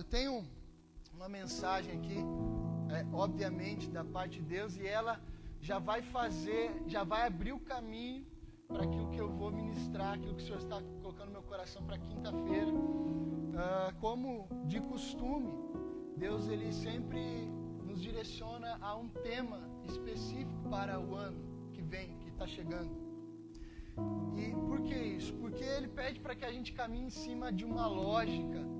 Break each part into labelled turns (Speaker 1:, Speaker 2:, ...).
Speaker 1: eu tenho uma mensagem aqui, é, obviamente, da parte de Deus, e ela já vai fazer, já vai abrir o caminho para aquilo que eu vou ministrar, aquilo que o Senhor está colocando no meu coração para quinta-feira. Uh, como de costume, Deus ele sempre nos direciona a um tema específico para o ano que vem, que está chegando. E por que isso? Porque ele pede para que a gente caminhe em cima de uma lógica,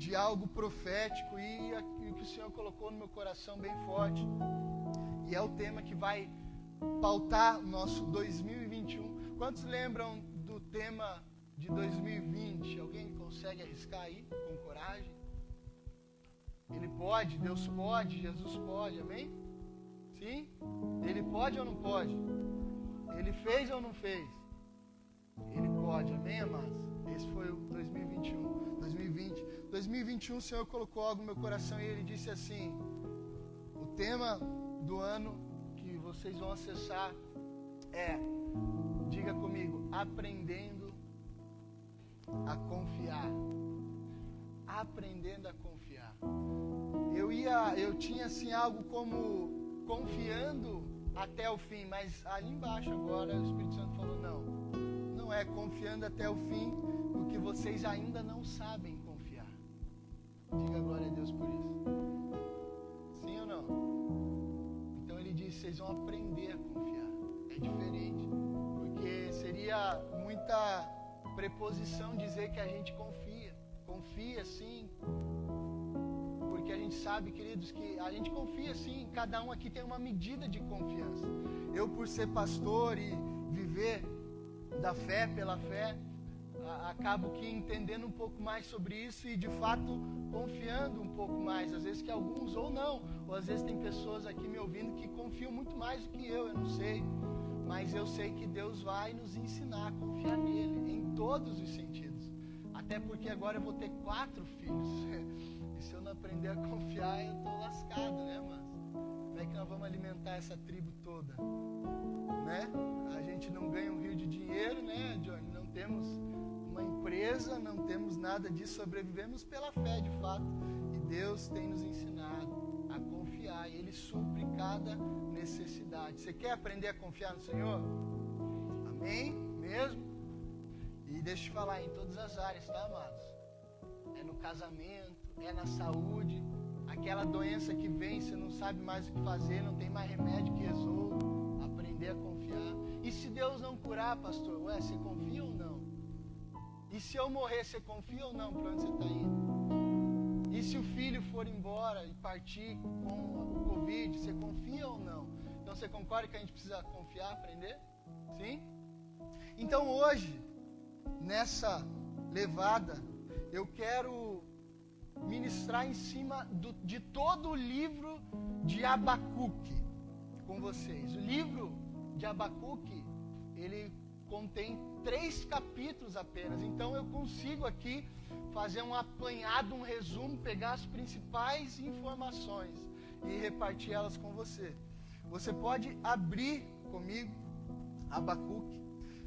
Speaker 1: de algo profético e, o que o Senhor colocou no meu coração bem forte. E é o tema que vai pautar o nosso 2021. Quantos lembram do tema de 2020? Alguém consegue arriscar aí com coragem? Ele pode, Deus pode, Jesus pode, amém? Sim? Ele pode ou não pode? Ele fez ou não fez? Ele pode, amém, amados? Esse foi o 2021, 2020. 2021 o Senhor colocou algo no meu coração e ele disse assim: o tema do ano que vocês vão acessar é, diga comigo, aprendendo a confiar. Aprendendo a confiar. Eu ia, eu tinha assim algo como confiando até o fim, mas ali embaixo agora o Espírito Santo falou não. Não é confiando até o fim, porque vocês ainda não sabem. Diga glória a Deus por isso. Sim ou não? Então ele disse, vocês vão aprender a confiar. É diferente, porque seria muita preposição dizer que a gente confia. Confia sim, porque a gente sabe, queridos, que a gente confia sim, cada um aqui tem uma medida de confiança. Eu, por ser pastor e viver da fé pela fé, acabo que entendendo um pouco mais sobre isso e de fato confiando um pouco mais. Às vezes que alguns ou não, ou às vezes tem pessoas aqui me ouvindo que confiam muito mais do que eu, eu não sei. Mas eu sei que Deus vai nos ensinar a confiar nele em todos os sentidos. Até porque agora eu vou ter quatro filhos. E se eu não aprender a confiar, eu tô lascado, né, mano? Como é que nós vamos alimentar essa tribo toda? Né? A gente não ganha um rio de dinheiro, né, Johnny? Não temos uma empresa, não temos nada disso, sobrevivemos pela fé, de fato. E Deus tem nos ensinado a confiar, e Ele supre cada necessidade. Você quer aprender a confiar no Senhor? Amém? Mesmo? E deixa eu te falar, em todas as áreas, tá, amados? É no casamento, é na saúde, aquela doença que vem, você não sabe mais o que fazer, não tem mais remédio que resolva. Aprender a confiar. E se Deus não curar, pastor, ué, você confia ou? E se eu morrer, você confia ou não para onde você está indo? E se o filho for embora e partir com o Covid, você confia ou não? Então você concorda que a gente precisa confiar, aprender? Sim? Então hoje, nessa levada, eu quero ministrar em cima do, de todo o livro de Abacuque com vocês. O livro de Abacuque, ele contém três capítulos apenas. Então eu consigo aqui fazer um apanhado, um resumo, pegar as principais informações e repartir elas com você. Você pode abrir comigo Abacuque.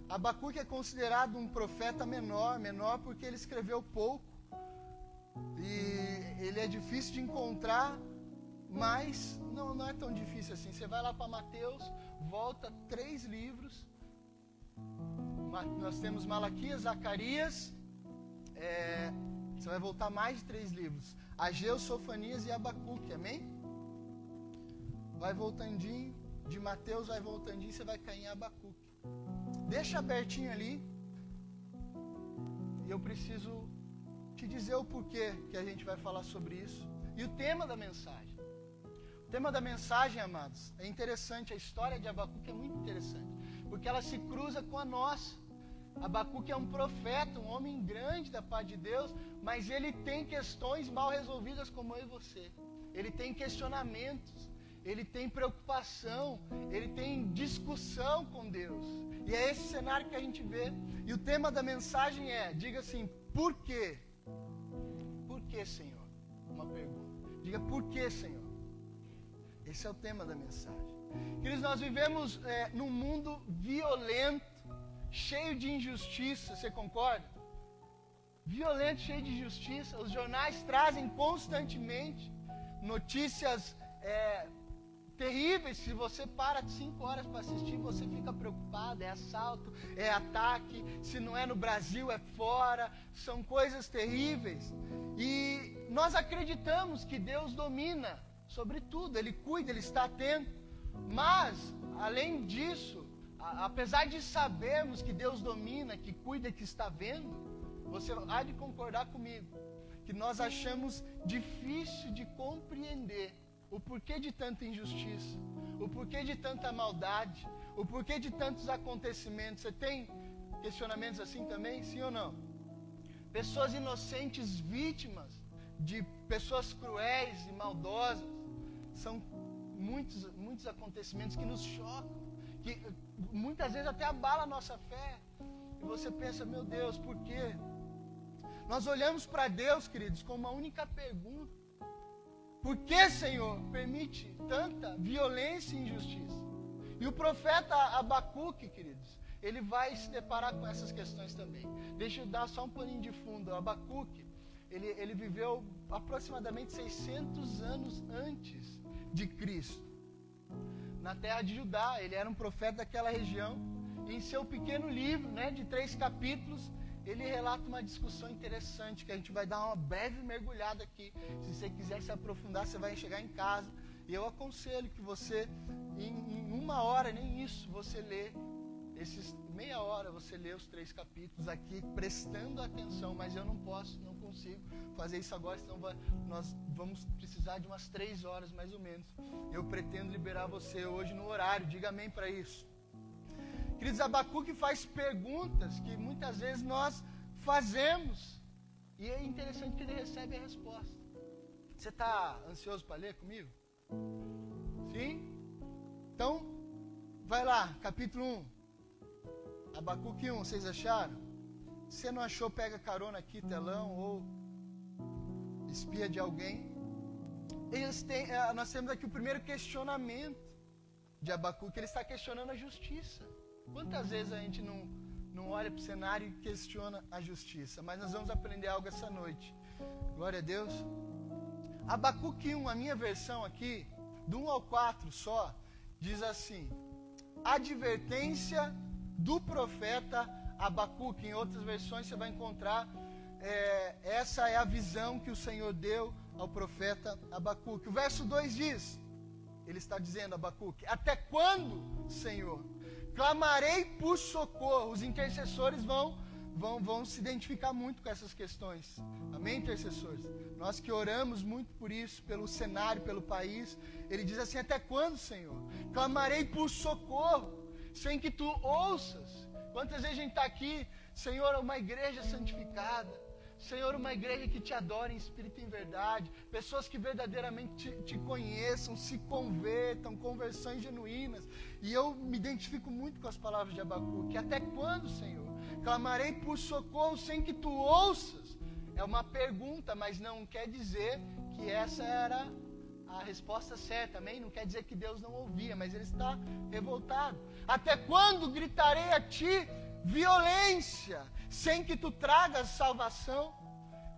Speaker 1: Abacuque é considerado um profeta menor, menor porque ele escreveu pouco. E ele é difícil de encontrar, mas não, não é tão difícil assim. Você vai lá para Mateus, volta três livros. Nós temos Malaquias, Zacarias. É, você vai voltar mais de três livros. Ageu, Sofanias e Abacuque, amém? Vai voltandinho, de Mateus vai voltandinho, você vai cair em Abacuque. Deixa abertinho ali. E eu preciso te dizer o porquê que a gente vai falar sobre isso. E o tema da mensagem. O tema da mensagem, amados, é interessante. A história de Abacuque é muito interessante. Porque ela se cruza com a nossa. Abacuque é um profeta, um homem grande da parte de Deus, mas ele tem questões mal resolvidas como eu e você. Ele tem questionamentos, ele tem preocupação, ele tem discussão com Deus. E é esse cenário que a gente vê. E o tema da mensagem é: diga assim, por quê? Por que, Senhor? Uma pergunta. Diga por que, Senhor? Esse é o tema da mensagem. Queridos, nós vivemos é, num mundo violento, cheio de injustiça, você concorda? violento, cheio de justiça. Os jornais trazem constantemente notícias é, terríveis. Se você para cinco horas para assistir, você fica preocupado. É assalto, é ataque. Se não é no Brasil, é fora. São coisas terríveis. E nós acreditamos que Deus domina sobre tudo. Ele cuida, Ele está atento. Mas, além disso, apesar de sabermos que Deus domina, que cuida, que está vendo, você há de concordar comigo que nós achamos difícil de compreender o porquê de tanta injustiça, o porquê de tanta maldade, o porquê de tantos acontecimentos. Você tem questionamentos assim também, sim ou não? Pessoas inocentes vítimas de pessoas cruéis e maldosas. São muitos, muitos acontecimentos que nos chocam, que muitas vezes até abala a nossa fé. E você pensa, meu Deus, por quê? Nós olhamos para Deus, queridos, com uma única pergunta: Por que, Senhor, permite tanta violência e injustiça? E o profeta Abacuque, queridos, ele vai se deparar com essas questões também. Deixa eu dar só um paninho de fundo. Abacuque, ele, ele viveu aproximadamente 600 anos antes de Cristo. Na terra de Judá, ele era um profeta daquela região. Em seu pequeno livro, né, de três capítulos, ele relata uma discussão interessante que a gente vai dar uma breve mergulhada aqui. Se você quiser se aprofundar, você vai chegar em casa. E eu aconselho que você, em, em uma hora, nem isso, você lê esses meia hora você lê os três capítulos aqui prestando atenção, mas eu não posso, não consigo fazer isso agora, senão vai, nós vamos precisar de umas três horas mais ou menos. Eu pretendo liberar você hoje no horário, diga amém para isso. Queridos, Abacuque faz perguntas que muitas vezes nós fazemos. E é interessante que ele recebe a resposta. Você está ansioso para ler comigo? Sim? Então, vai lá, capítulo 1. Abacuque 1, vocês acharam? Se não achou, pega carona aqui, telão, ou espia de alguém. Eles têm, eh, nós temos aqui o primeiro questionamento de Abacuque. Ele está questionando a justiça. Quantas vezes a gente não, não olha para o cenário e questiona a justiça? Mas nós vamos aprender algo essa noite. Glória a Deus. Abacuque 1, a minha versão aqui, do 1 ao 4 só, diz assim: Advertência do profeta Abacuque. Em outras versões você vai encontrar, é, essa é a visão que o Senhor deu ao profeta Abacuque. O verso 2 diz: Ele está dizendo, Abacuque, Até quando, Senhor? Clamarei por socorro. Os intercessores vão, vão, vão se identificar muito com essas questões. Amém, intercessores? Nós que oramos muito por isso, pelo cenário, pelo país. Ele diz assim: Até quando, Senhor? Clamarei por socorro, sem que tu ouças. Quantas vezes a gente está aqui, Senhor, uma igreja santificada Senhor, uma igreja que te adora em espírito e em verdade, pessoas que verdadeiramente te, te conheçam, se convertam, conversões genuínas. E eu me identifico muito com as palavras de Abacuque. Até quando, Senhor? Clamarei por socorro sem que tu ouças. É uma pergunta, mas não quer dizer que essa era a resposta certa, amém? Não quer dizer que Deus não ouvia, mas ele está revoltado. Até quando gritarei a ti violência, sem que tu tragas salvação?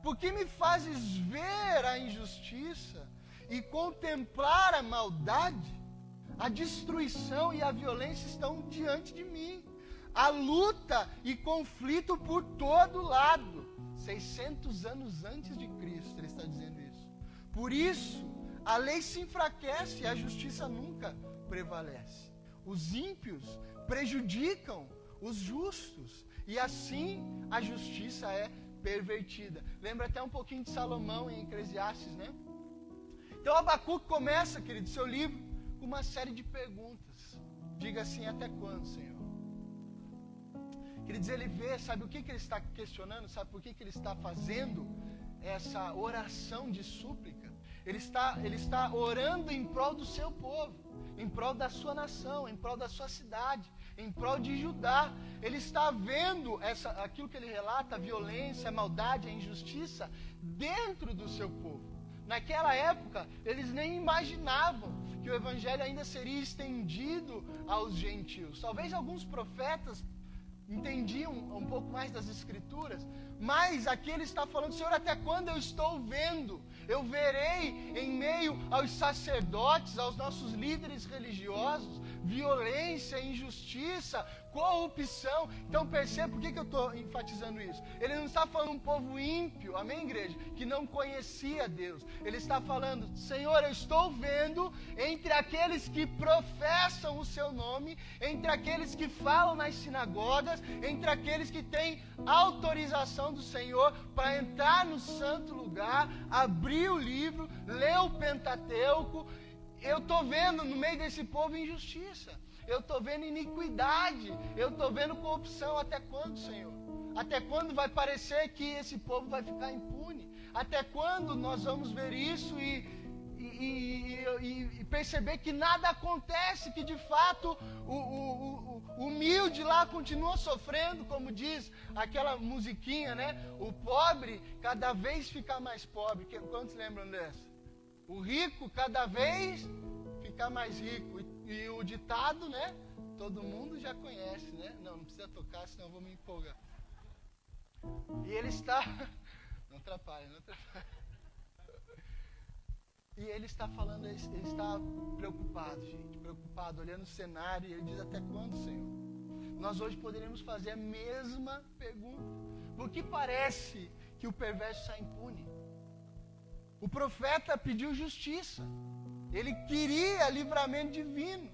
Speaker 1: Por que me fazes ver a injustiça e contemplar a maldade? A destruição e a violência estão diante de mim. A luta e conflito por todo lado. 600 anos antes de Cristo, ele está dizendo isso. Por isso, a lei se enfraquece e a justiça nunca prevalece. Os ímpios prejudicam os justos. E assim a justiça é pervertida. Lembra até um pouquinho de Salomão em Eclesiastes, né? Então Abacuque começa, querido, seu livro com uma série de perguntas. Diga assim, até quando, Senhor? Queridos, ele vê, sabe o que, que ele está questionando? Sabe por que, que ele está fazendo essa oração de súplica? Ele está, ele está orando em prol do seu povo, em prol da sua nação, em prol da sua cidade, em prol de Judá. Ele está vendo essa, aquilo que ele relata, a violência, a maldade, a injustiça dentro do seu povo. Naquela época, eles nem imaginavam que o evangelho ainda seria estendido aos gentios. Talvez alguns profetas entendiam um pouco mais das escrituras, Mas aqui ele está falando, Senhor, até quando eu estou vendo? Eu verei em meio aos sacerdotes, aos nossos líderes religiosos, violência, injustiça, corrupção. Então perceba por que, que eu estou enfatizando isso. Ele não está falando um povo ímpio, amém, igreja? Que não conhecia Deus. Ele está falando, Senhor, eu estou vendo entre aqueles que professam o seu nome, entre aqueles que falam nas sinagogas, entre aqueles que têm autorização do Senhor para entrar no santo lugar, abrir o livro, ler o Pentateuco. Eu estou vendo no meio desse povo injustiça. Eu estou vendo iniquidade. Eu estou vendo corrupção. Até quando, Senhor? Até quando vai parecer que esse povo vai ficar impune? Até quando nós vamos ver isso e, e, e, e perceber que nada acontece, que de fato o, o, o, humilde lá continua sofrendo, como diz aquela musiquinha, né? O pobre cada vez fica mais pobre. Quantos lembram dessa? O rico cada vez fica mais rico. E o ditado, né? Todo mundo já conhece, né? Não, não precisa tocar, senão eu vou me empolgar. E ele está. Não atrapalha, não atrapalha. E ele está falando, ele está preocupado, gente, preocupado, olhando o cenário, e ele diz: Até quando, Senhor? Nós hoje poderíamos fazer a mesma pergunta. Porque parece que o perverso sai impune. O profeta pediu justiça. Ele queria livramento divino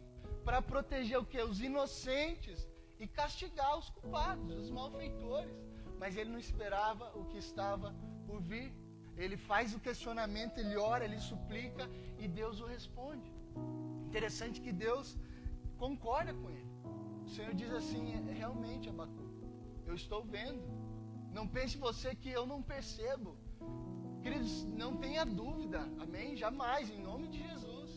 Speaker 1: para proteger o que? Os inocentes e castigar os culpados, os malfeitores. Mas ele não esperava o que estava por vir. Ele faz o questionamento, ele ora, ele suplica e Deus o responde. Interessante que Deus concorda com ele. O Senhor diz assim: é, realmente, Abacuque, eu estou vendo. Não pense você que eu não percebo. Queridos, não tenha dúvida, amém? Jamais, em nome de Jesus.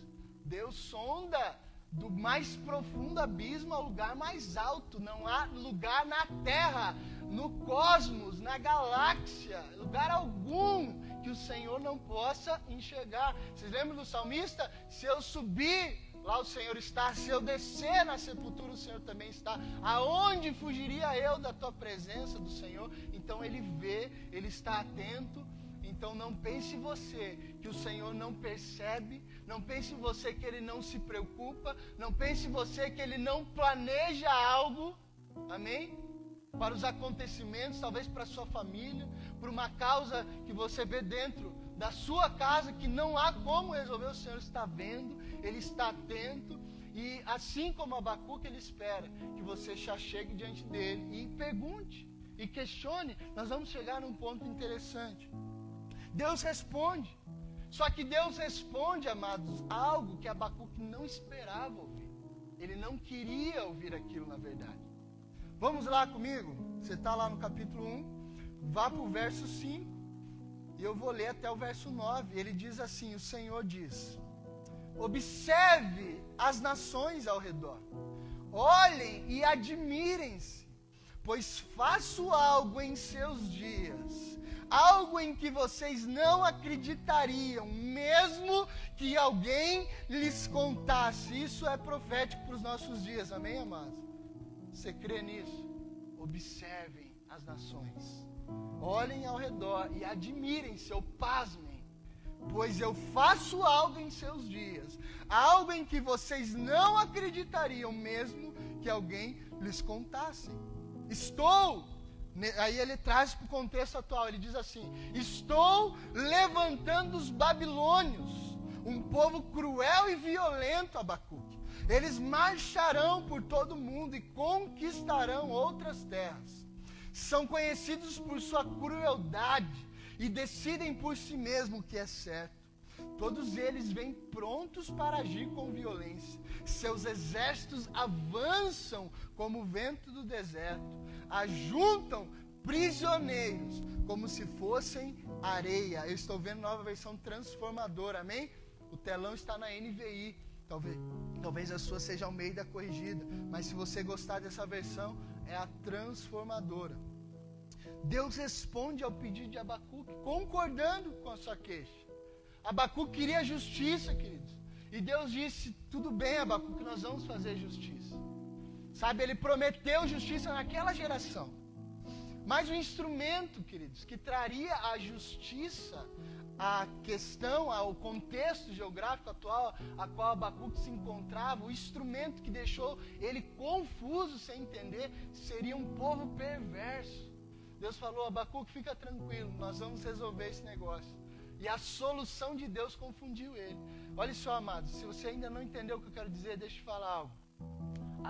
Speaker 1: Deus sonda do mais profundo abismo ao lugar mais alto. Não há lugar na terra, no cosmos, na galáxia, lugar algum que o Senhor não possa enxergar. Vocês lembram do salmista? Se eu subir, lá o Senhor está. Se eu descer na sepultura, o Senhor também está. Aonde fugiria eu da tua presença do Senhor? Então ele vê, ele está atento então não pense você que o Senhor não percebe, não pense você que ele não se preocupa, não pense você que ele não planeja algo, amém? Para os acontecimentos, talvez para a sua família, por uma causa que você vê dentro da sua casa que não há como resolver, o Senhor está vendo, ele está atento. E assim como Abacuque, ele espera que você já chegue diante dele e pergunte e questione. Nós vamos chegar num ponto interessante. Deus responde. Só que Deus responde, amados, algo que Abacuque não esperava ouvir. Ele não queria ouvir aquilo, na verdade. Vamos lá comigo? Você está lá no capítulo 1, vá para o verso 5, e eu vou ler até o verso 9. Ele diz assim: O Senhor diz: Observe as nações ao redor, olhem e admirem-se, pois faço algo em seus dias algo em que vocês não acreditariam, mesmo que alguém lhes contasse. Isso é profético para os nossos dias, amém, amados? Você crê nisso? Observem as nações, olhem ao redor e admirem-se ou pasmem, pois eu faço algo em seus dias, algo em que vocês não acreditariam, mesmo que alguém lhes contasse. Estou Aí ele traz para o contexto atual, ele diz assim: Estou levantando os babilônios, um povo cruel e violento, Abacuque. Eles marcharão por todo o mundo e conquistarão outras terras. São conhecidos por sua crueldade e decidem por si mesmo o que é certo. Todos eles vêm prontos para agir com violência. Seus exércitos avançam como o vento do deserto ajuntam prisioneiros como se fossem areia. Eu estou vendo nova versão transformadora, amém? O telão está na NVI. Talvez, talvez a sua seja ao meio da corrigida, mas se você gostar dessa versão, é a transformadora. Deus responde ao pedido de Abacuque, concordando com a sua queixa. Abacuque queria justiça, queridos. E Deus disse: Tudo bem, Abacuque, nós vamos fazer justiça. Sabe, ele prometeu justiça naquela geração. Mas o instrumento, queridos, que traria a justiça à questão, ao contexto geográfico atual a qual Abacuque se encontrava, o instrumento que deixou ele confuso sem entender, seria um povo perverso. Deus falou: Abacuque, fica tranquilo, nós vamos resolver esse negócio. E a solução de Deus confundiu ele. Olha só, amados, se você ainda não entendeu o que eu quero dizer, deixa eu te falar algo.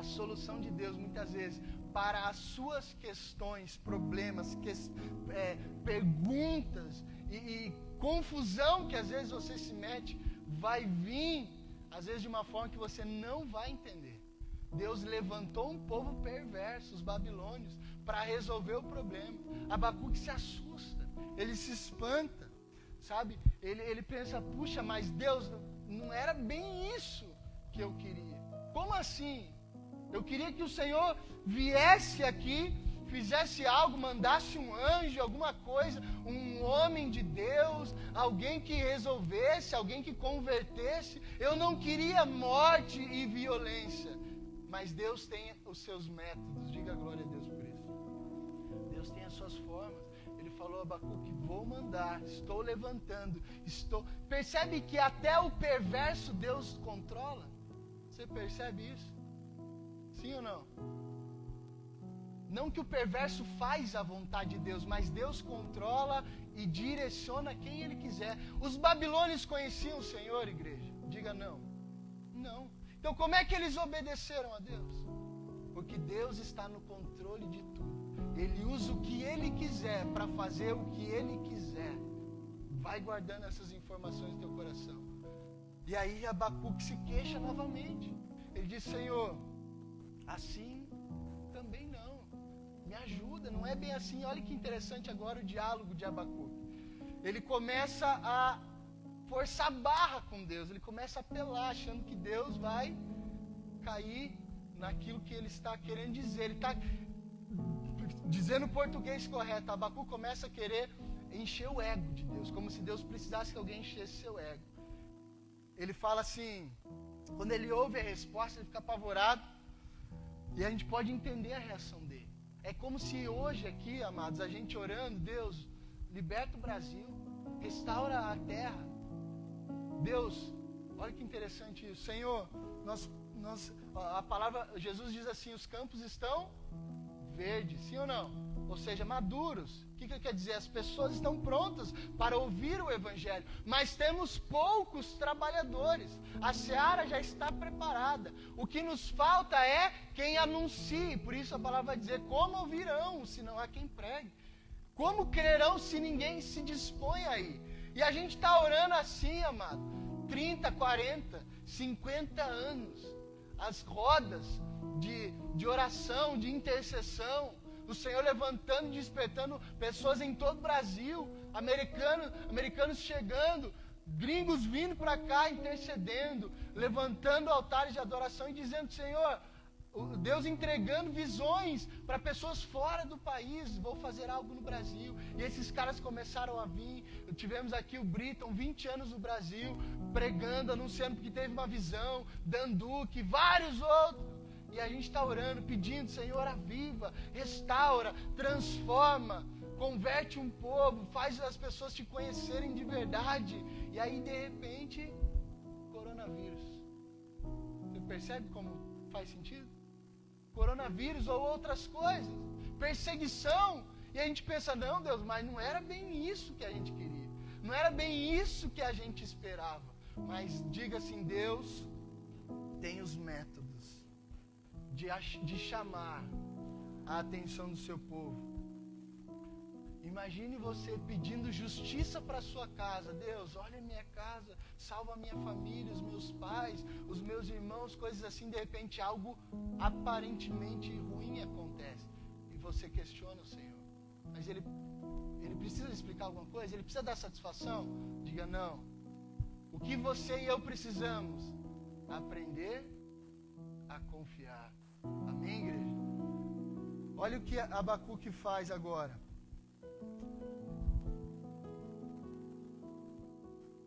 Speaker 1: A solução de Deus, muitas vezes, para as suas questões, problemas, que, é, perguntas e, e confusão que às vezes você se mete, vai vir, às vezes de uma forma que você não vai entender. Deus levantou um povo perverso, os babilônios, para resolver o problema. Abacuque se assusta, ele se espanta, sabe? Ele, ele pensa, puxa, mas Deus, não era bem isso que eu queria. Como assim? Eu queria que o Senhor viesse aqui, fizesse algo, mandasse um anjo, alguma coisa, um homem de Deus, alguém que resolvesse, alguém que convertesse. Eu não queria morte e violência. Mas Deus tem os seus métodos. Diga glória a Deus por isso. Deus tem as suas formas. Ele falou a Abacuque: Vou mandar, estou levantando, estou. Percebe que até o perverso Deus controla? Você percebe isso? Sim ou não? Não que o perverso faz a vontade de Deus, mas Deus controla e direciona quem Ele quiser. Os babilônios conheciam o Senhor, igreja? Diga não. Não. Então, como é que eles obedeceram a Deus? Porque Deus está no controle de tudo. Ele usa o que Ele quiser para fazer o que Ele quiser. Vai guardando essas informações no teu coração. E aí Abacuque se queixa novamente. Ele diz: Senhor, Assim também não. Me ajuda, não é bem assim. Olha que interessante agora o diálogo de Abacuque. Ele começa a forçar barra com Deus, ele começa a apelar, achando que Deus vai cair naquilo que ele está querendo dizer. Ele está dizendo o português correto. Abacu começa a querer encher o ego de Deus, como se Deus precisasse que alguém enchesse seu ego. Ele fala assim, quando ele ouve a resposta, ele fica apavorado. E a gente pode entender a reação dele. É como se hoje aqui, amados, a gente orando, Deus, liberta o Brasil, restaura a terra. Deus, olha que interessante isso. Senhor, nós, nós, a palavra, Jesus diz assim: os campos estão verdes, sim ou não? Ou seja, maduros. O que, que quer dizer? As pessoas estão prontas para ouvir o Evangelho, mas temos poucos trabalhadores. A seara já está preparada. O que nos falta é quem anuncie. Por isso a palavra vai dizer: como ouvirão se não há quem pregue? Como crerão se ninguém se dispõe aí? E a gente está orando assim, amado, 30, 40, 50 anos. As rodas de, de oração, de intercessão o Senhor levantando e despertando pessoas em todo o Brasil, americanos, americanos chegando, gringos vindo para cá intercedendo, levantando altares de adoração e dizendo: Senhor, Deus entregando visões para pessoas fora do país. Vou fazer algo no Brasil. E esses caras começaram a vir. Tivemos aqui o Briton, 20 anos no Brasil, pregando, anunciando que teve uma visão. Danduque, vários outros. E a gente está orando, pedindo, Senhor, aviva, restaura, transforma, converte um povo, faz as pessoas te conhecerem de verdade. E aí, de repente, coronavírus. Você percebe como faz sentido? Coronavírus ou outras coisas. Perseguição. E a gente pensa, não, Deus, mas não era bem isso que a gente queria. Não era bem isso que a gente esperava. Mas diga assim, Deus tem os métodos de, de chamar a atenção do seu povo. Imagine você pedindo justiça para sua casa. Deus, olha minha casa, salva minha família, os meus pais, os meus irmãos, coisas assim. De repente, algo aparentemente ruim acontece. E você questiona o Senhor. Mas ele, ele precisa explicar alguma coisa? Ele precisa dar satisfação? Diga não. O que você e eu precisamos? Aprender a confiar. Amém, igreja? Olha o que Abacuque faz agora.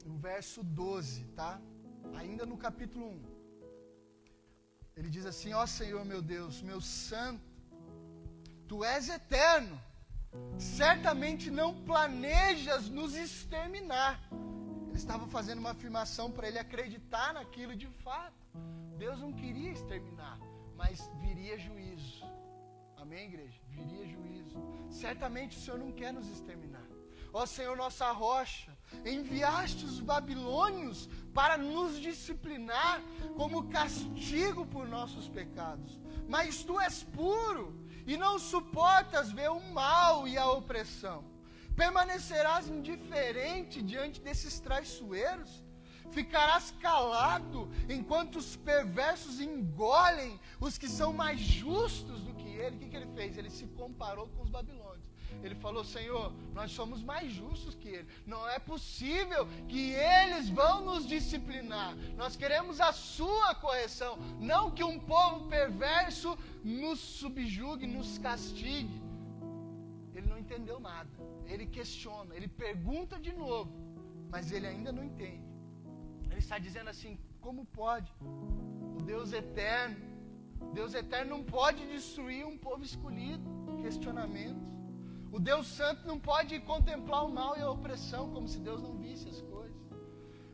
Speaker 1: No verso 12, tá? Ainda no capítulo 1. Ele diz assim: Ó Senhor meu Deus, meu santo, tu és eterno. certamente não planejas nos exterminar. Ele estava fazendo uma afirmação para ele acreditar naquilo de fato. Deus não queria exterminar, mas viria juízo. Amém, igreja? Viria juízo. Certamente o Senhor não quer nos exterminar. Ó Senhor, nossa rocha, enviaste os babilônios para nos disciplinar como castigo por nossos pecados. Mas tu és puro e não suportas ver o mal e a opressão. Permanecerás indiferente diante desses traiçoeiros? Ficarás calado enquanto os perversos engolem os que são mais justos do que ele? O que, que ele fez? Ele se comparou com os babilônios. Ele falou: Senhor, nós somos mais justos que ele. Não é possível que eles vão nos disciplinar. Nós queremos a sua correção, não que um povo perverso nos subjugue, nos castigue. Ele não entendeu nada. Ele questiona, ele pergunta de novo, mas ele ainda não entende. Está dizendo assim: como pode? O Deus eterno, Deus eterno não pode destruir um povo escolhido. Questionamentos. O Deus Santo não pode contemplar o mal e a opressão como se Deus não visse as coisas.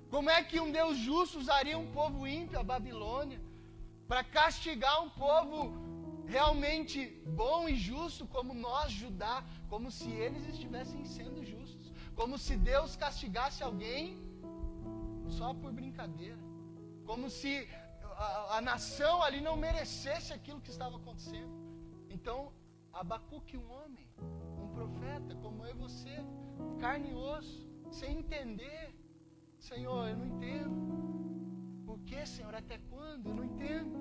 Speaker 1: Como é que um Deus justo usaria um povo ímpio, a Babilônia, para castigar um povo realmente bom e justo como nós, Judá, como se eles estivessem sendo justos, como se Deus castigasse alguém só por brincadeira, como se a, a nação ali não merecesse aquilo que estava acontecendo. Então, Abacuque, um homem, profeta, como eu e você, carne e osso, sem entender. Senhor, eu não entendo. Por que, Senhor? Até quando? Eu não entendo.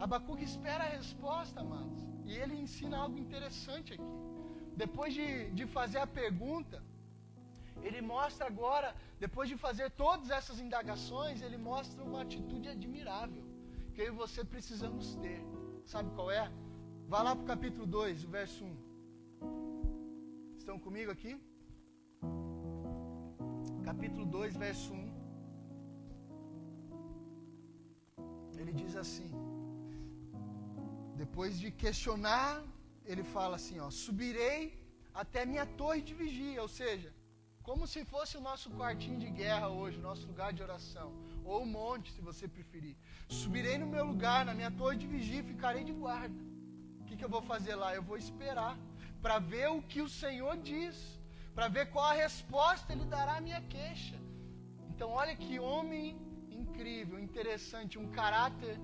Speaker 1: Abacuque espera a resposta, amados. E ele ensina algo interessante aqui. Depois de, de fazer a pergunta, ele mostra agora, depois de fazer todas essas indagações, ele mostra uma atitude admirável que eu e você precisamos ter. Sabe qual é? Vá lá para o capítulo 2, o verso 1. Estão comigo aqui? Capítulo 2, verso 1. Ele diz assim: Depois de questionar, ele fala assim: ó, Subirei até minha torre de vigia, ou seja, como se fosse o nosso quartinho de guerra hoje, o nosso lugar de oração, ou o monte, se você preferir. Subirei no meu lugar, na minha torre de vigia, ficarei de guarda. O que, que eu vou fazer lá? Eu vou esperar para ver o que o Senhor diz, para ver qual a resposta Ele dará à minha queixa. Então, olha que homem incrível, interessante, um caráter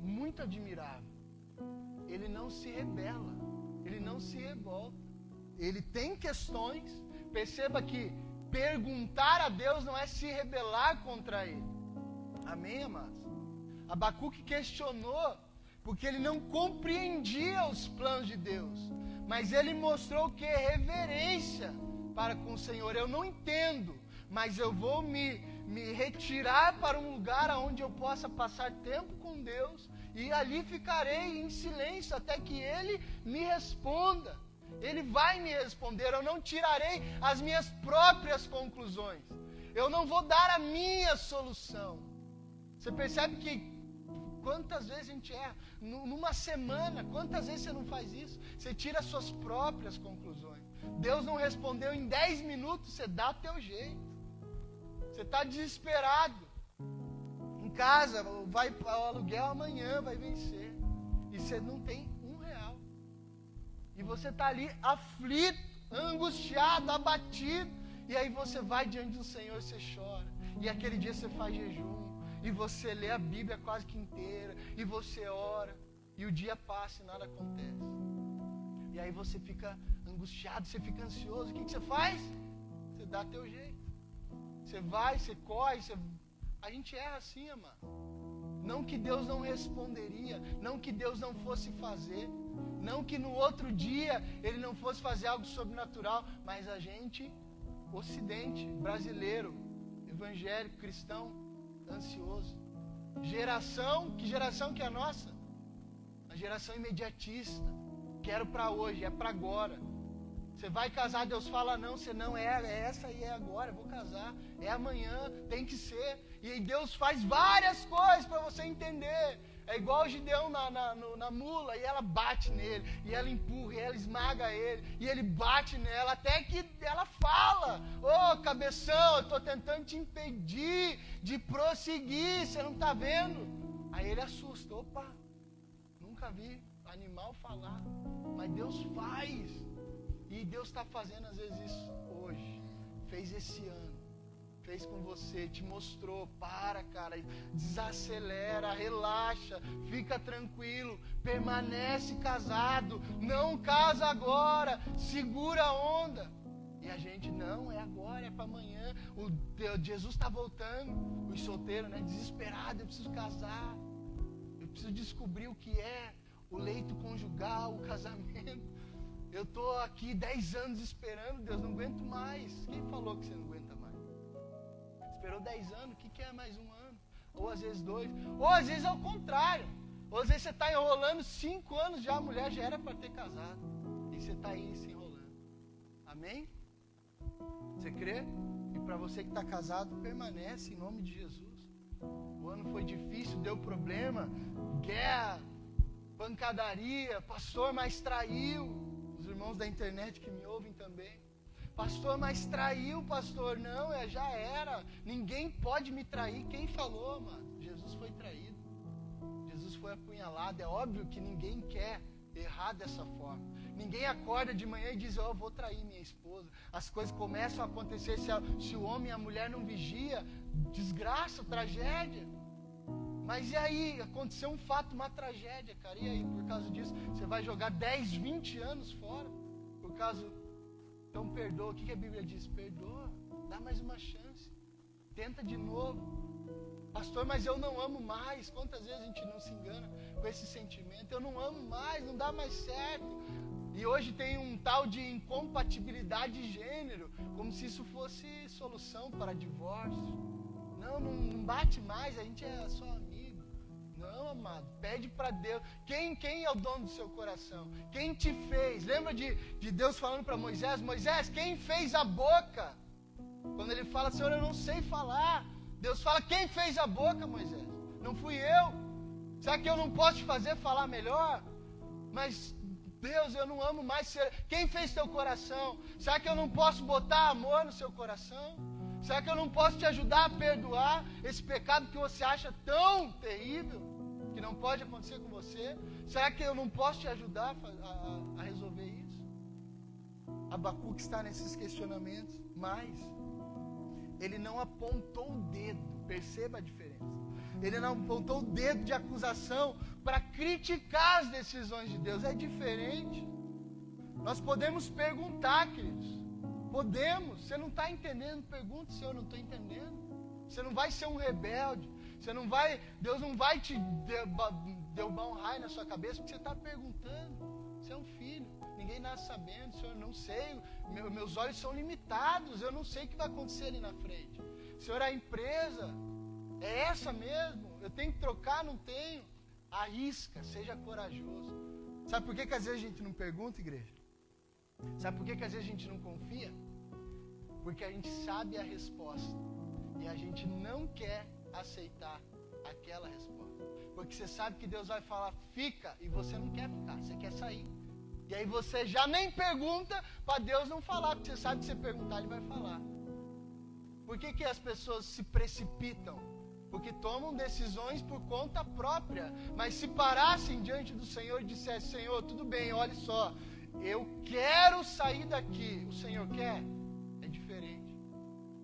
Speaker 1: muito admirável. Ele não se rebela, ele não se revolta, ele tem questões. Perceba que perguntar a Deus não é se rebelar contra ele. Amém, amados? Abacuque questionou porque ele não compreendia os planos de Deus. Mas ele mostrou que reverência para com o Senhor. Eu não entendo, mas eu vou me, me retirar para um lugar onde eu possa passar tempo com Deus e ali ficarei em silêncio até que Ele me responda. Ele vai me responder. Eu não tirarei as minhas próprias conclusões. Eu não vou dar a minha solução. Você percebe que Quantas vezes a gente erra? Numa semana, quantas vezes você não faz isso? Você tira as suas próprias conclusões. Deus não respondeu em 10 minutos, você dá o teu jeito. Você está desesperado. Em casa, vai o aluguel amanhã, vai vencer. E você não tem. E você está ali aflito, angustiado, abatido. E aí você vai diante do Senhor e você chora. E aquele dia você faz jejum e você lê a Bíblia quase que inteira, e você ora, e o dia passa e nada acontece. E aí você fica angustiado, você fica ansioso. O que, que você faz? Você dá teu jeito. Você vai, você corre, você... a gente erra assim, amado. Não que Deus não responderia, não que Deus não fosse fazer, não que no outro dia Ele não fosse fazer algo sobrenatural, mas a gente, ocidente, brasileiro, evangélico, cristão, ansioso. Geração, que geração que é a nossa? A geração imediatista. Quero para hoje, é para agora. Você vai casar, Deus fala não, você não é, é essa e é agora, vou casar, é amanhã, tem que ser. E Deus faz várias coisas para você entender. É igual o Gideão na, na, no, na mula, e ela bate nele, e ela empurra, e ela esmaga ele, e ele bate nela, até que ela fala: Ô oh, cabeção, eu estou tentando te impedir de prosseguir, você não está vendo? Aí ele assusta: opa, nunca vi animal falar, mas Deus faz, e Deus está fazendo às vezes isso hoje, fez esse ano fez com você, te mostrou. Para, cara, desacelera, relaxa, fica tranquilo, permanece casado, não casa agora, segura a onda. E a gente, não, é agora, é para amanhã. O Jesus está voltando. Os solteiros, né? Desesperado, eu preciso casar. Eu preciso descobrir o que é o leito conjugal, o casamento. Eu estou aqui dez anos esperando, Deus, não aguento mais. Quem falou que você não aguenta? Esperou 10 anos, o que, que é mais um ano? Ou às vezes dois. Ou às vezes é o contrário. Ou às vezes você está enrolando cinco anos já, a mulher já era para ter casado. E você está aí se enrolando. Amém? Você crê? E para você que está casado, permanece em nome de Jesus. O ano foi difícil, deu problema, guerra, pancadaria, pastor mais traiu. Os irmãos da internet que me ouvem também. Pastor, mas traiu, pastor. Não, é, já era. Ninguém pode me trair. Quem falou, mano? Jesus foi traído. Jesus foi apunhalado. É óbvio que ninguém quer errar dessa forma. Ninguém acorda de manhã e diz: oh, Eu vou trair minha esposa. As coisas começam a acontecer. Se, a, se o homem e a mulher não vigia, desgraça, tragédia. Mas e aí? Aconteceu um fato, uma tragédia, cara. E aí, por causa disso, você vai jogar 10, 20 anos fora? Por causa então perdoa. O que a Bíblia diz? Perdoa. Dá mais uma chance. Tenta de novo. Pastor, mas eu não amo mais. Quantas vezes a gente não se engana com esse sentimento? Eu não amo mais, não dá mais certo. E hoje tem um tal de incompatibilidade de gênero, como se isso fosse solução para divórcio. Não, não, bate mais, a gente é só. Não, amado. Pede para Deus. Quem, quem é o dono do seu coração? Quem te fez? Lembra de, de Deus falando para Moisés? Moisés, quem fez a boca? Quando ele fala, Senhor, eu não sei falar. Deus fala, quem fez a boca, Moisés? Não fui eu. Será que eu não posso te fazer falar melhor? Mas Deus, eu não amo mais ser. Quem fez teu coração? Será que eu não posso botar amor no seu coração? Será que eu não posso te ajudar a perdoar esse pecado que você acha tão terrível? Que não pode acontecer com você? Será que eu não posso te ajudar a, a, a resolver isso? Abacuque está nesses questionamentos, mas ele não apontou o dedo, perceba a diferença. Ele não apontou o dedo de acusação para criticar as decisões de Deus, é diferente. Nós podemos perguntar, queridos. Podemos. Você não está entendendo? Pergunta se eu não estou entendendo. Você não vai ser um rebelde. Você não vai, Deus não vai te derrubar um raio na sua cabeça porque você está perguntando. Você é um filho, ninguém nasce sabendo, Senhor, não sei, meu, meus olhos são limitados, eu não sei o que vai acontecer ali na frente. Senhor, a empresa é essa mesmo, eu tenho que trocar, não tenho. Arrisca, seja corajoso. Sabe por que, que às vezes a gente não pergunta, igreja? Sabe por que, que às vezes a gente não confia? Porque a gente sabe a resposta e a gente não quer aceitar aquela resposta. Porque você sabe que Deus vai falar, fica, e você não quer ficar, você quer sair. E aí você já nem pergunta para Deus não falar, porque você sabe que se perguntar, Ele vai falar. Por que, que as pessoas se precipitam? Porque tomam decisões por conta própria. Mas se parassem diante do Senhor e dissessem, Senhor, tudo bem, olha só, eu quero sair daqui. O Senhor quer?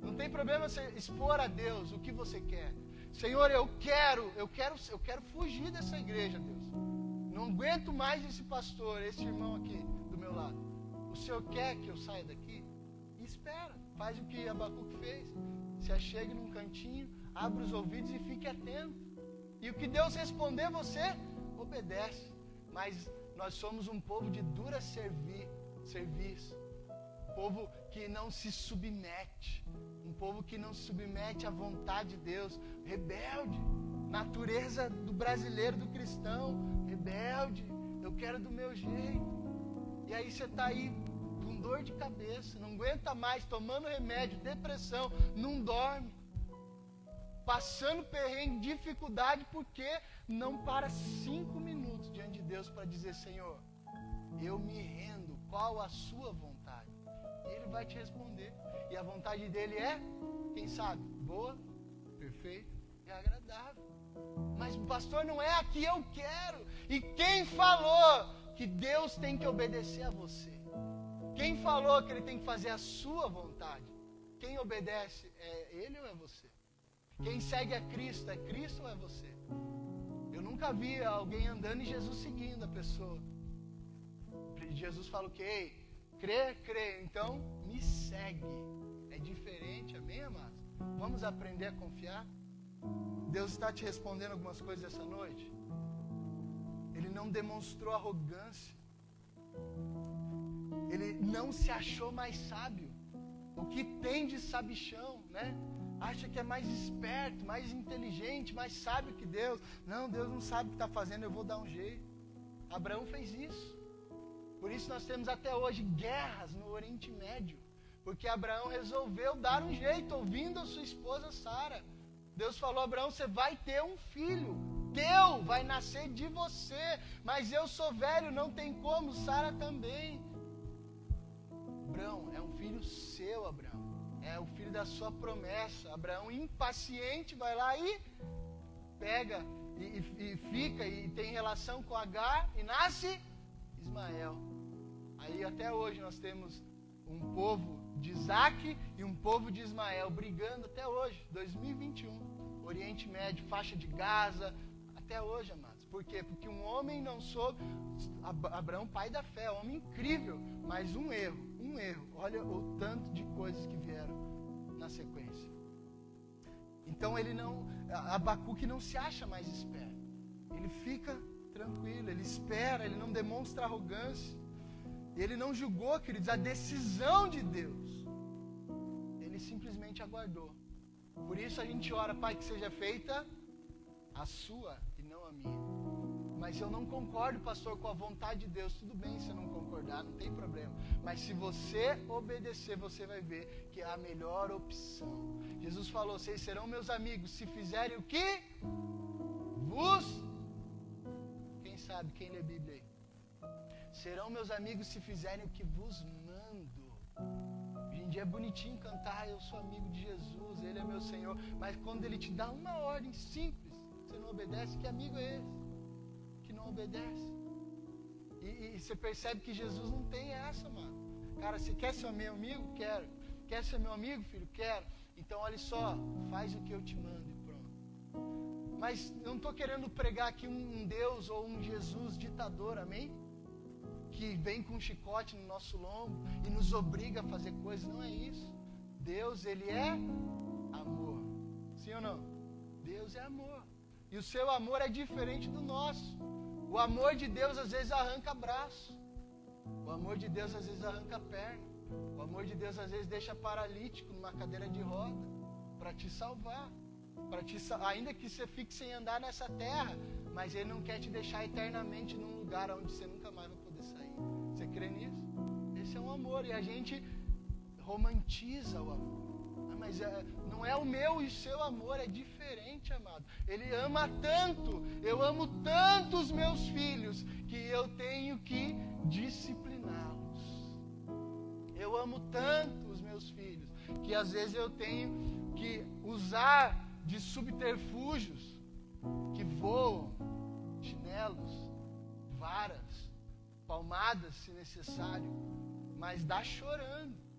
Speaker 1: Não tem problema você expor a Deus o que você quer. Senhor, eu quero, eu quero, eu quero fugir dessa igreja, Deus. Não aguento mais esse pastor, esse irmão aqui do meu lado. O Senhor quer que eu saia daqui? espera, faz o que Abacuque fez. Se achegue num cantinho, abre os ouvidos e fique atento. E o que Deus responder, você obedece. Mas nós somos um povo de dura servir, serviço povo que não se submete, um povo que não se submete à vontade de Deus, rebelde, natureza do brasileiro, do cristão, rebelde, eu quero do meu jeito. E aí você está aí com dor de cabeça, não aguenta mais, tomando remédio, depressão, não dorme. passando perrengue, dificuldade, porque não para cinco minutos diante de Deus para dizer: Senhor, eu me rendo, qual a sua vontade? Vai te responder. E a vontade dele é, quem sabe, boa, perfeita e agradável. Mas, pastor, não é a que eu quero. E quem falou que Deus tem que obedecer a você? Quem falou que ele tem que fazer a sua vontade? Quem obedece é ele ou é você? Quem segue a Cristo é Cristo ou é você? Eu nunca vi alguém andando e Jesus seguindo a pessoa. Jesus fala o quê? Crê, crê, então me segue. É diferente, amém, amados? Vamos aprender a confiar? Deus está te respondendo algumas coisas essa noite? Ele não demonstrou arrogância. Ele não se achou mais sábio. O que tem de sabichão, né? Acha que é mais esperto, mais inteligente, mais sábio que Deus. Não, Deus não sabe o que está fazendo, eu vou dar um jeito. Abraão fez isso. Por isso nós temos até hoje guerras no Oriente Médio. Porque Abraão resolveu dar um jeito, ouvindo a sua esposa Sara. Deus falou: Abraão, você vai ter um filho. Teu vai nascer de você. Mas eu sou velho, não tem como. Sara também. Abraão, é um filho seu, Abraão. É o filho da sua promessa. Abraão, impaciente, vai lá e pega e, e, fica e tem relação com Agar e nasce Ismael. Aí até hoje nós temos um povo de Isaac e um povo de Ismael brigando até hoje, 2021. Oriente Médio, faixa de Gaza, até hoje, amados. Por quê? Porque um homem não soube. Abraão, pai da fé, homem incrível, mas um erro um erro. Olha o tanto de coisas que vieram na sequência. Então ele não, Abacuque não se acha mais esperto. Ele fica tranquilo, ele espera, ele não demonstra arrogância. Ele não julgou, queridos, a decisão de Deus. Ele simplesmente aguardou. Por isso a gente ora, Pai, que seja feita a sua e não a minha. Mas eu não concordo, pastor, com a vontade de Deus. Tudo bem se não concordar, não tem problema. Mas se você obedecer, você vai ver que é a melhor opção. Jesus falou: Vocês serão meus amigos se fizerem o que? Vos. Sabe, quem lê Bíblia aí? Serão meus amigos se fizerem o que vos mando. Hoje em dia é bonitinho cantar, eu sou amigo de Jesus, Ele é meu Senhor. Mas quando Ele te dá uma ordem simples, você não obedece, que amigo é esse? não obedece. E, e, você percebe que Jesus não tem essa, mano. Cara, você quer ser meu amigo? Quero. Quer ser meu amigo, filho? Quero. Então, olha só, faz o que eu te mando Mas não estou querendo pregar aqui um Deus ou um Jesus ditador, amém? Que vem com um chicote no nosso lombo e nos obriga a fazer coisas. Não é isso. Deus, Ele é amor. Sim ou não? Deus é amor. E o seu amor é diferente do nosso. O amor de Deus às vezes arranca braço. O amor de Deus às vezes arranca perna. O amor de Deus às vezes deixa paralítico numa cadeira de roda para te salvar. Para te ainda que você fique sem andar nessa terra, mas ele não quer te deixar eternamente num lugar onde você nunca mais vai poder sair. Você crê nisso? Esse é um amor e a gente romantiza o amor mas é, não é o meu e o seu amor, é diferente, amado. Ele ama tanto, eu amo tanto os meus filhos, que eu tenho que discipliná-los. Eu amo tanto os meus filhos, que às vezes eu tenho que usar de subterfúgios que voam, chinelos, varas, palmadas se necessário, mas dá chorando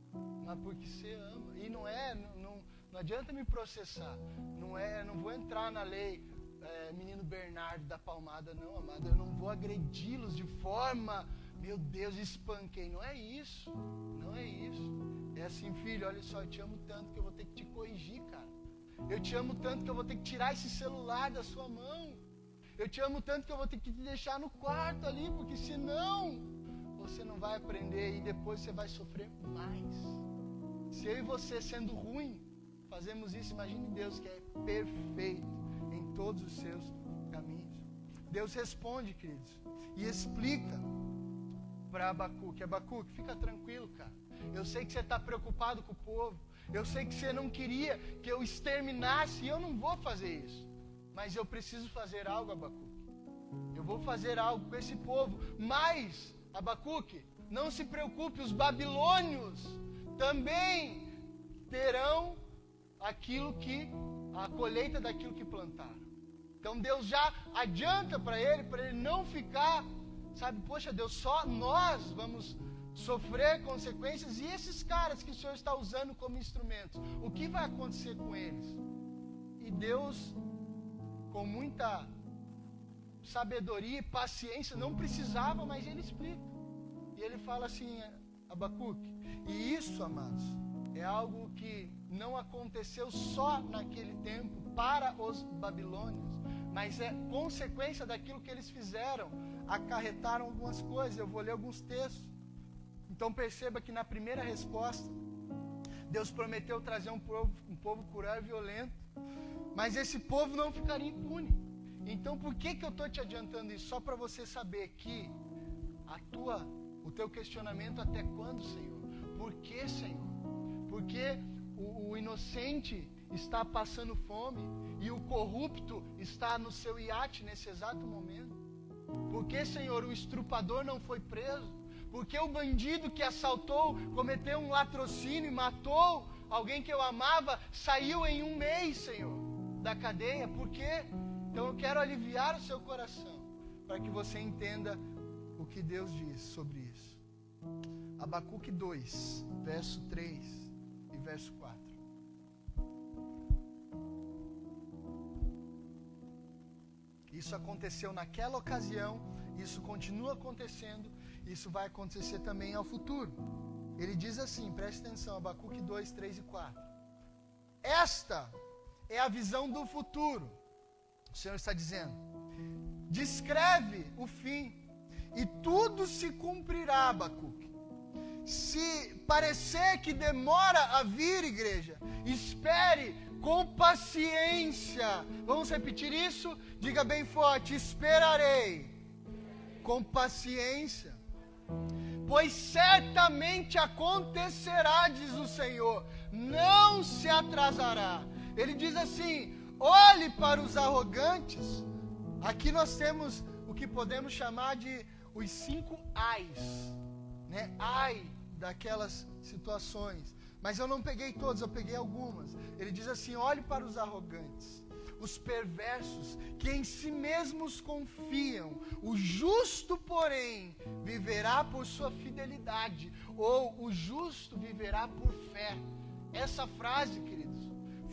Speaker 1: mas porque você ama. E não é, não, não adianta me processar. Não é, não vou entrar na lei é, menino Bernardo da palmada, não, amado. Eu não vou agredi-los de forma, meu Deus, espanquei. Não é isso. Não é isso. É assim, filho, olha só, eu te amo tanto que eu vou ter que te corrigir, cara. Eu te amo tanto que eu vou ter que tirar esse celular da sua mão. Eu te amo tanto que eu vou ter que te deixar no quarto ali, porque senão você não vai aprender e depois você vai sofrer mais. Se eu e você, sendo ruim, fazemos isso, imagine Deus que é perfeito em todos os seus caminhos. Deus responde, queridos, e explica para Abacuque: Abacuque, fica tranquilo, cara. Eu sei que você está preocupado com o povo. Eu sei que você não queria que eu exterminasse e eu não vou fazer isso. Mas eu preciso fazer algo, Abacuque. Eu vou fazer algo com esse povo. Mas, Abacuque, não se preocupe, os babilônios também terão aquilo que a colheita daquilo que plantaram. Então Deus já adianta para ele, para ele não ficar, sabe, poxa Deus, só nós vamos sofrer consequências e esses caras que o Senhor está usando como instrumentos, o que vai acontecer com eles? E Deus, com muita sabedoria e paciência, não precisava, mas ele explica. E ele fala assim, Abacuque, e isso, amados, é algo que não aconteceu só naquele tempo para os babilônios, mas é consequência daquilo que eles fizeram, acarretaram algumas coisas. Eu vou ler alguns textos. Então perceba que na primeira resposta, Deus prometeu trazer um povo, um povo violento, mas esse povo não ficaria impune. Então por que, que eu estou te adiantando isso? Só para você saber que a tua, o teu questionamento até quando, Senhor? Por que, Senhor? Porque o, o inocente está passando fome e o corrupto está no seu iate nesse exato momento? Por que, Senhor, o estrupador não foi preso? Porque o bandido que assaltou, cometeu um latrocínio e matou alguém que eu amava, saiu em um mês, Senhor, da cadeia? Por quê? Então eu quero aliviar o seu coração, para que você entenda o que Deus diz sobre isso. Abacuque 2, verso 3 verso 4. Isso aconteceu naquela ocasião, isso continua acontecendo, isso vai acontecer também ao futuro. Ele diz assim, preste atenção, Abacuque 2, 3 e 4. Esta é a visão do futuro. O Senhor está dizendo. Descreve o fim e tudo se cumprirá, Abacuque se parecer que demora a vir, igreja, espere com paciência. Vamos repetir isso? Diga bem forte: esperarei com paciência. Pois certamente acontecerá, diz o Senhor, não se atrasará. Ele diz assim: olhe para os arrogantes. Aqui nós temos o que podemos chamar de os cinco ais né? Ai daquelas situações. Mas eu não peguei todas, eu peguei algumas. Ele diz assim: olhe para os arrogantes, os perversos, que em si mesmos confiam. O justo, porém, viverá por sua fidelidade, ou o justo viverá por fé. Essa frase, queridos,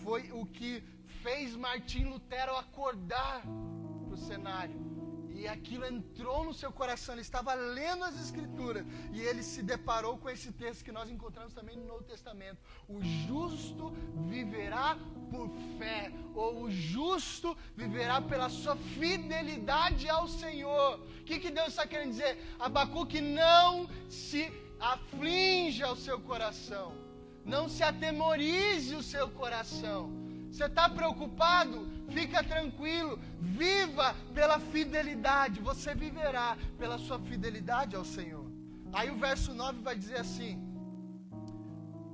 Speaker 1: foi o que fez Martim Lutero acordar para o cenário e aquilo entrou no seu coração, ele estava lendo as Escrituras e ele se deparou com esse texto que nós encontramos também no Novo Testamento. O justo viverá por fé, ou o justo viverá pela sua fidelidade ao Senhor. O que, que Deus está querendo dizer? Abacuque não se aflinja o seu coração, não se atemorize o seu coração. Você está preocupado? Fica tranquilo, viva pela fidelidade, você viverá pela sua fidelidade ao Senhor. Aí o verso 9 vai dizer assim: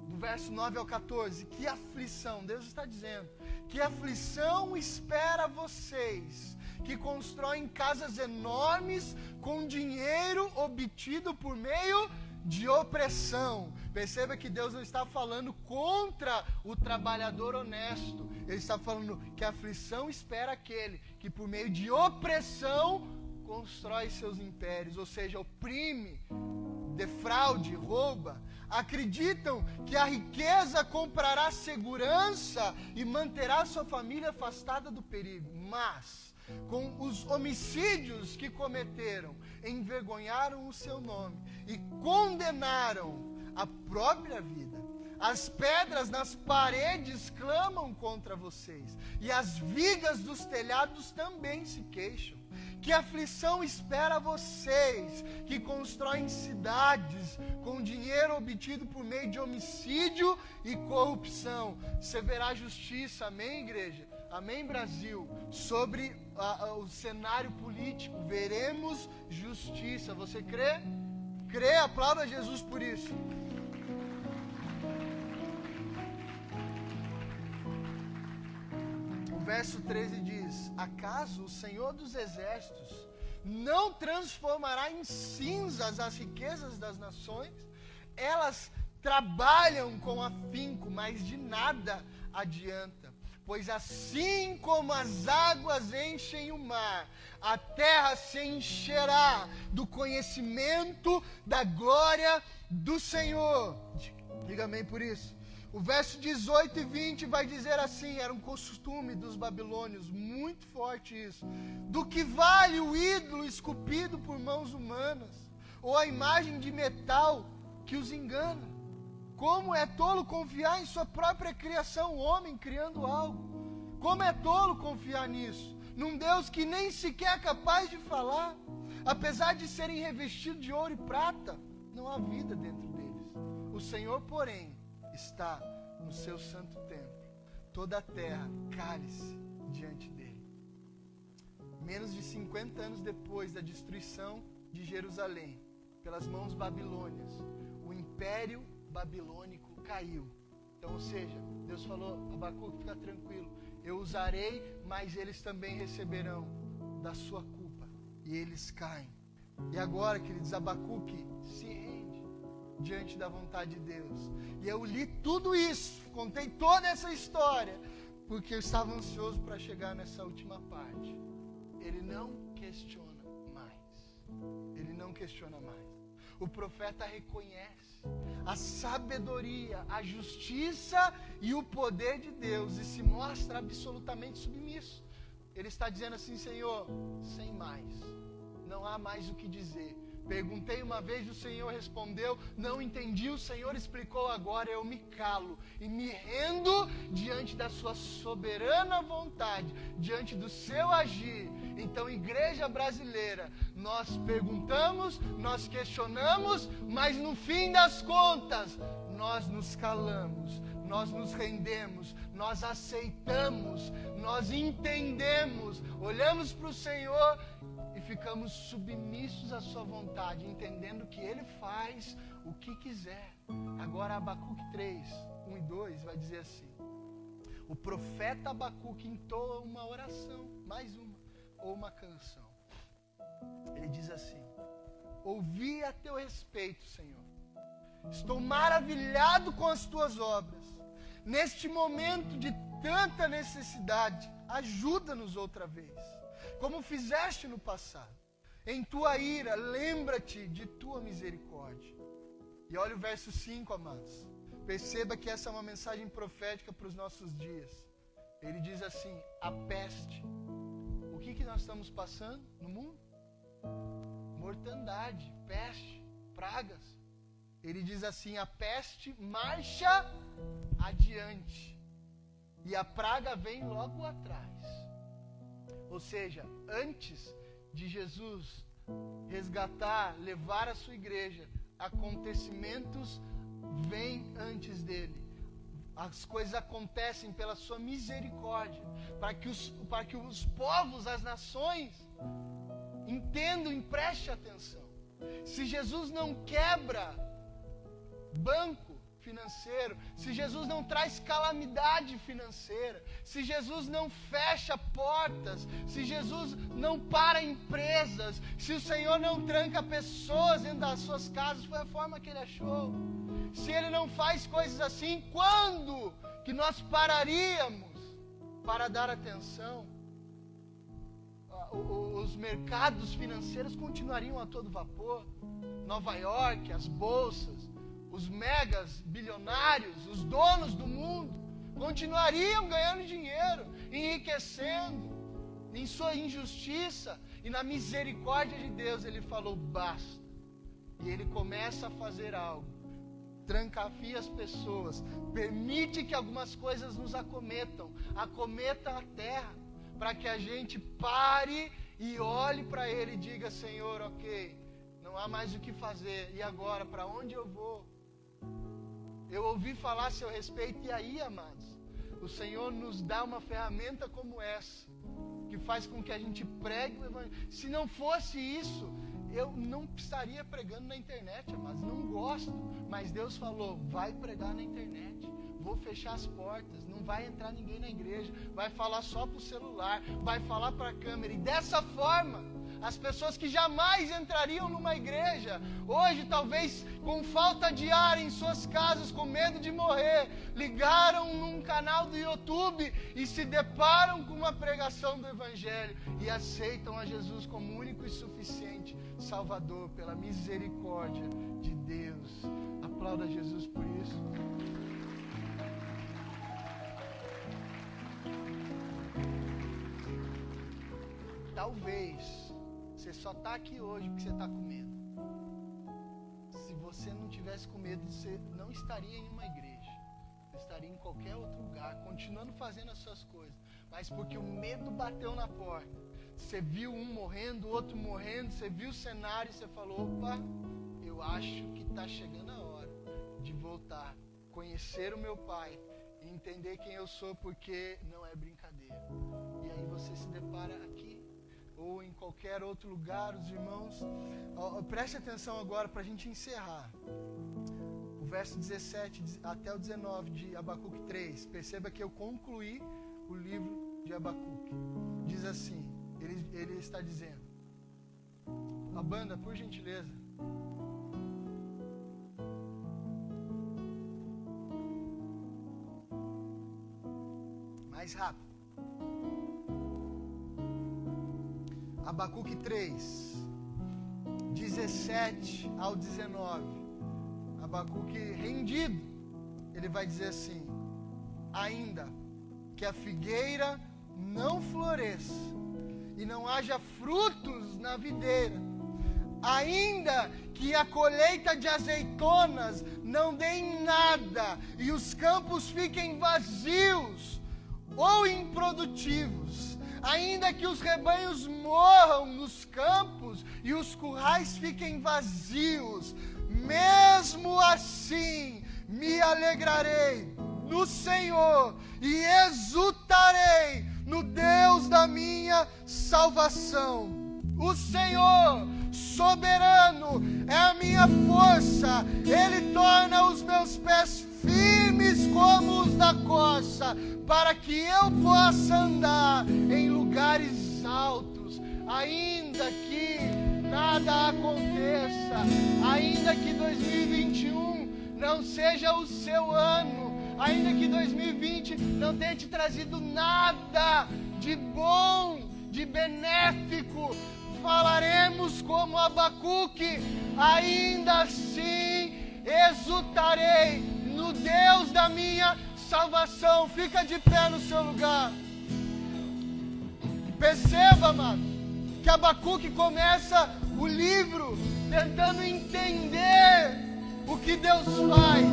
Speaker 1: do verso 9 ao 14: Que aflição, Deus está dizendo, que aflição espera vocês que constroem casas enormes com dinheiro obtido por meio de opressão. Perceba que Deus não está falando contra o trabalhador honesto. Ele está falando que a aflição espera aquele que, por meio de opressão, constrói seus impérios, ou seja, oprime, defraude, rouba. Acreditam que a riqueza comprará segurança e manterá sua família afastada do perigo. Mas, com os homicídios que cometeram, envergonharam o seu nome e condenaram a própria vida. As pedras nas paredes clamam contra vocês, e as vigas dos telhados também se queixam. Que aflição espera vocês que constroem cidades com dinheiro obtido por meio de homicídio e corrupção. Você verá justiça, amém, igreja? Amém, Brasil? Sobre o cenário político, veremos justiça. Você crê? crê, aplauda Jesus por isso. O verso 13 diz: Acaso o Senhor dos Exércitos não transformará em cinzas as riquezas das nações? Elas trabalham com afinco, mas de nada adianta. Pois assim como as águas enchem o mar, a terra se encherá do conhecimento da glória do Senhor. Diga amém por isso. O verso 18 e 20 vai dizer assim: era um costume dos babilônios, muito forte isso. Do que vale o ídolo esculpido por mãos humanas, ou a imagem de metal que os engana? Como é tolo confiar em sua própria criação, o homem criando algo? Como é tolo confiar nisso? Num Deus que nem sequer é capaz de falar. Apesar de serem revestidos de ouro e prata, não há vida dentro deles. O Senhor, porém, está no seu santo templo. Toda a terra cale-se diante dele. Menos de 50 anos depois da destruição de Jerusalém pelas mãos babilônias, o império babilônico caiu. Então, ou seja, Deus falou: Abacuque, fica tranquilo, eu usarei, mas eles também receberão da sua culpa. E eles caem. E agora, queridos, Abacuque se rende diante da vontade de Deus. E eu li tudo isso, contei toda essa história, porque eu estava ansioso para chegar nessa última parte. Ele não questiona mais. Ele não questiona mais. O profeta reconhece a sabedoria, a justiça e o poder de Deus e se mostra absolutamente submisso. Ele está dizendo assim, Senhor, sem mais, não há mais o que dizer. Perguntei uma vez, o Senhor respondeu, não entendi, o Senhor explicou agora, eu me calo e me rendo diante da Sua soberana vontade, diante do seu agir. Então, igreja brasileira, nós perguntamos, nós questionamos, mas no fim das contas, nós nos calamos, nós nos rendemos, nós aceitamos, nós entendemos, olhamos para o Senhor e ficamos submissos à Sua vontade, entendendo que Ele faz o que quiser. Agora, Abacuque 3, 1 e 2 vai dizer assim: O profeta Abacuque entoa uma oração, mais uma, ou uma canção. Ele diz assim: Ouvi a teu respeito, Senhor. Estou maravilhado com as tuas obras. Neste momento de tanta necessidade, ajuda-nos outra vez como fizeste no passado. Em tua ira, lembra-te de tua misericórdia. E olha o verso 5, amados. Perceba que essa é uma mensagem profética para os nossos dias. Ele diz assim: a peste. Que nós estamos passando no mundo? Mortandade, peste, pragas. Ele diz assim: a peste marcha adiante. E a praga vem logo atrás. Ou seja, antes de Jesus resgatar, levar a sua igreja, acontecimentos vêm antes dele. As coisas acontecem pela sua misericórdia, para que os, para que os povos, as nações, entendam e prestem atenção. Se Jesus não quebra banco, financeiro, se Jesus não traz calamidade financeira, se Jesus não fecha portas, se Jesus não para empresas, se o Senhor não tranca pessoas dentro das suas casas, foi a forma que ele achou. Se ele não faz coisas assim, quando que nós pararíamos para dar atenção? Os mercados financeiros continuariam a todo vapor. Nova York, as bolsas, os megas bilionários, os donos do mundo, continuariam ganhando dinheiro, enriquecendo, em sua injustiça e na misericórdia de Deus, ele falou: basta. E ele começa a fazer algo, trancafia as pessoas, permite que algumas coisas nos acometam, acometa a terra, para que a gente pare e olhe para ele e diga: Senhor, ok, não há mais o que fazer, e agora, para onde eu vou? Eu ouvi falar a seu respeito, e aí, amados, o Senhor nos dá uma ferramenta como essa, que faz com que a gente pregue o Evangelho. Se não fosse isso, eu não estaria pregando na internet, amados, não gosto. Mas Deus falou: vai pregar na internet, vou fechar as portas, não vai entrar ninguém na igreja, vai falar só para o celular, vai falar para a câmera. E dessa forma, as pessoas que jamais entrariam numa igreja, hoje talvez com falta de ar em suas casas, com medo de morrer, ligaram num canal do YouTube e se deparam com uma pregação do Evangelho e aceitam a Jesus como único e suficiente Salvador, pela misericórdia de Deus. Aplauda Jesus por isso. Talvez você só está aqui hoje porque você está com medo. Se você não tivesse com medo, você não estaria em uma igreja. Você estaria em qualquer outro lugar, continuando fazendo as suas coisas. Mas porque o medo bateu na porta. Você viu um morrendo, outro morrendo, você viu o cenário e você falou: opa, eu acho que está chegando a hora de voltar, conhecer o meu Pai e entender quem eu sou, porque não é brincadeira. E aí você se depara aqui ou em qualquer outro lugar, os irmãos. Ó, preste atenção agora para a gente encerrar. O verso 17 até o 19 de Abacuque 3. Perceba que eu concluí o livro de Abacuque. Diz assim: ele, ele está dizendo. A banda, por gentileza. Mais rápido. Abacuque 3, 17 ao 19. Abacuque rendido, ele vai dizer assim: Ainda que a figueira não floresça e não haja frutos na videira, ainda que a colheita de azeitonas não dê em nada e os campos fiquem vazios ou improdutivos, ainda que os rebanhos morram nos campos e os currais fiquem vazios, mesmo assim me alegrarei no Senhor e exultarei no Deus da minha salvação. O Senhor soberano é a minha força, Ele torna os meus pés firmes como os da coça, para que eu possa andar em lugares altos, ainda que nada aconteça, ainda que 2021 não seja o seu ano, ainda que 2020 não tenha te trazido nada de bom, de benéfico, falaremos como Abacuque, ainda assim exultarei no Deus da minha salvação. Fica de pé no seu lugar. Perceba, mano, que Abacuque começa o livro tentando entender o que Deus faz.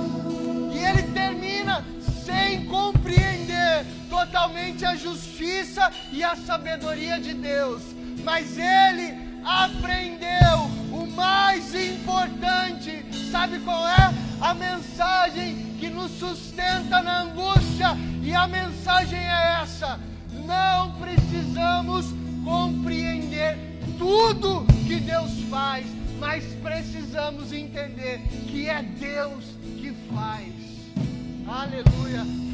Speaker 1: E ele termina sem compreender totalmente a justiça e a sabedoria de Deus. Mas ele aprendeu o mais importante, sabe qual é? A mensagem que nos sustenta na angústia, e a mensagem é essa: não precisamos compreender tudo que Deus faz, mas precisamos entender que é Deus que faz. Aleluia.